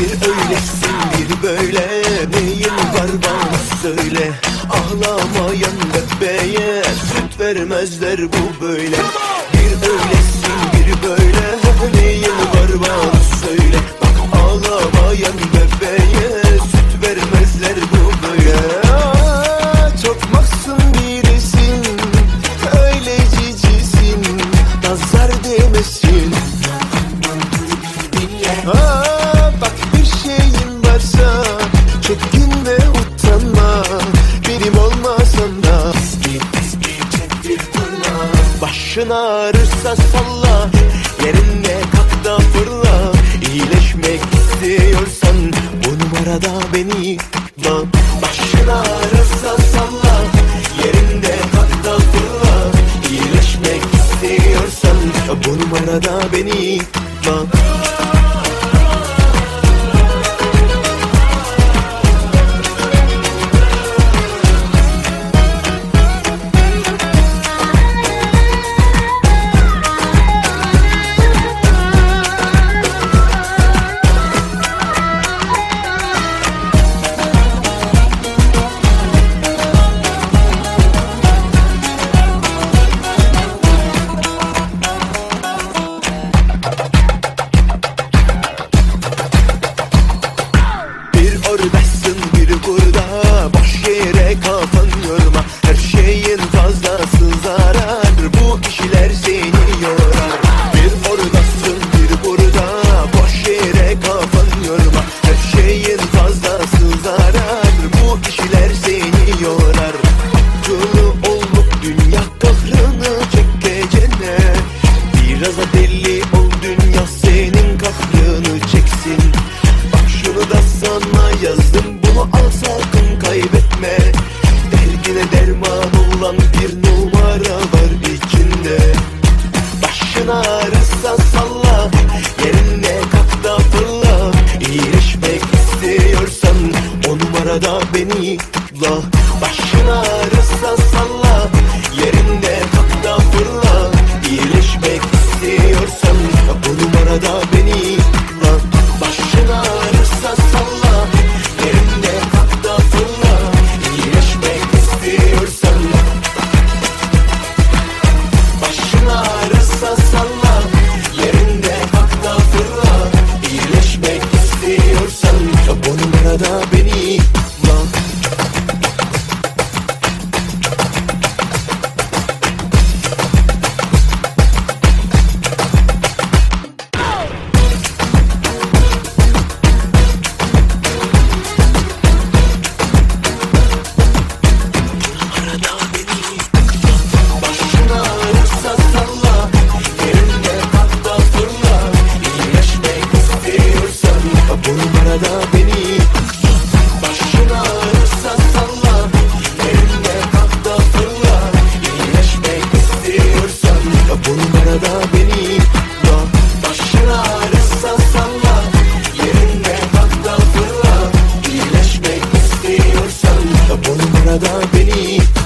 Bir öylesin bir böyle. Neyin var bana söyle. Ağlamayan bebeğe Süt vermezler bu böyle. Bir öylesin Başın ağrırsa salla Yerinde kalk da fırla. İyileşmek istiyorsan Bu numarada beni bak Başın ağrırsa salla Yerinde kalk da fırla. İyileşmek istiyorsan Bu numarada beni bak Derman olan bir numara var. arada beni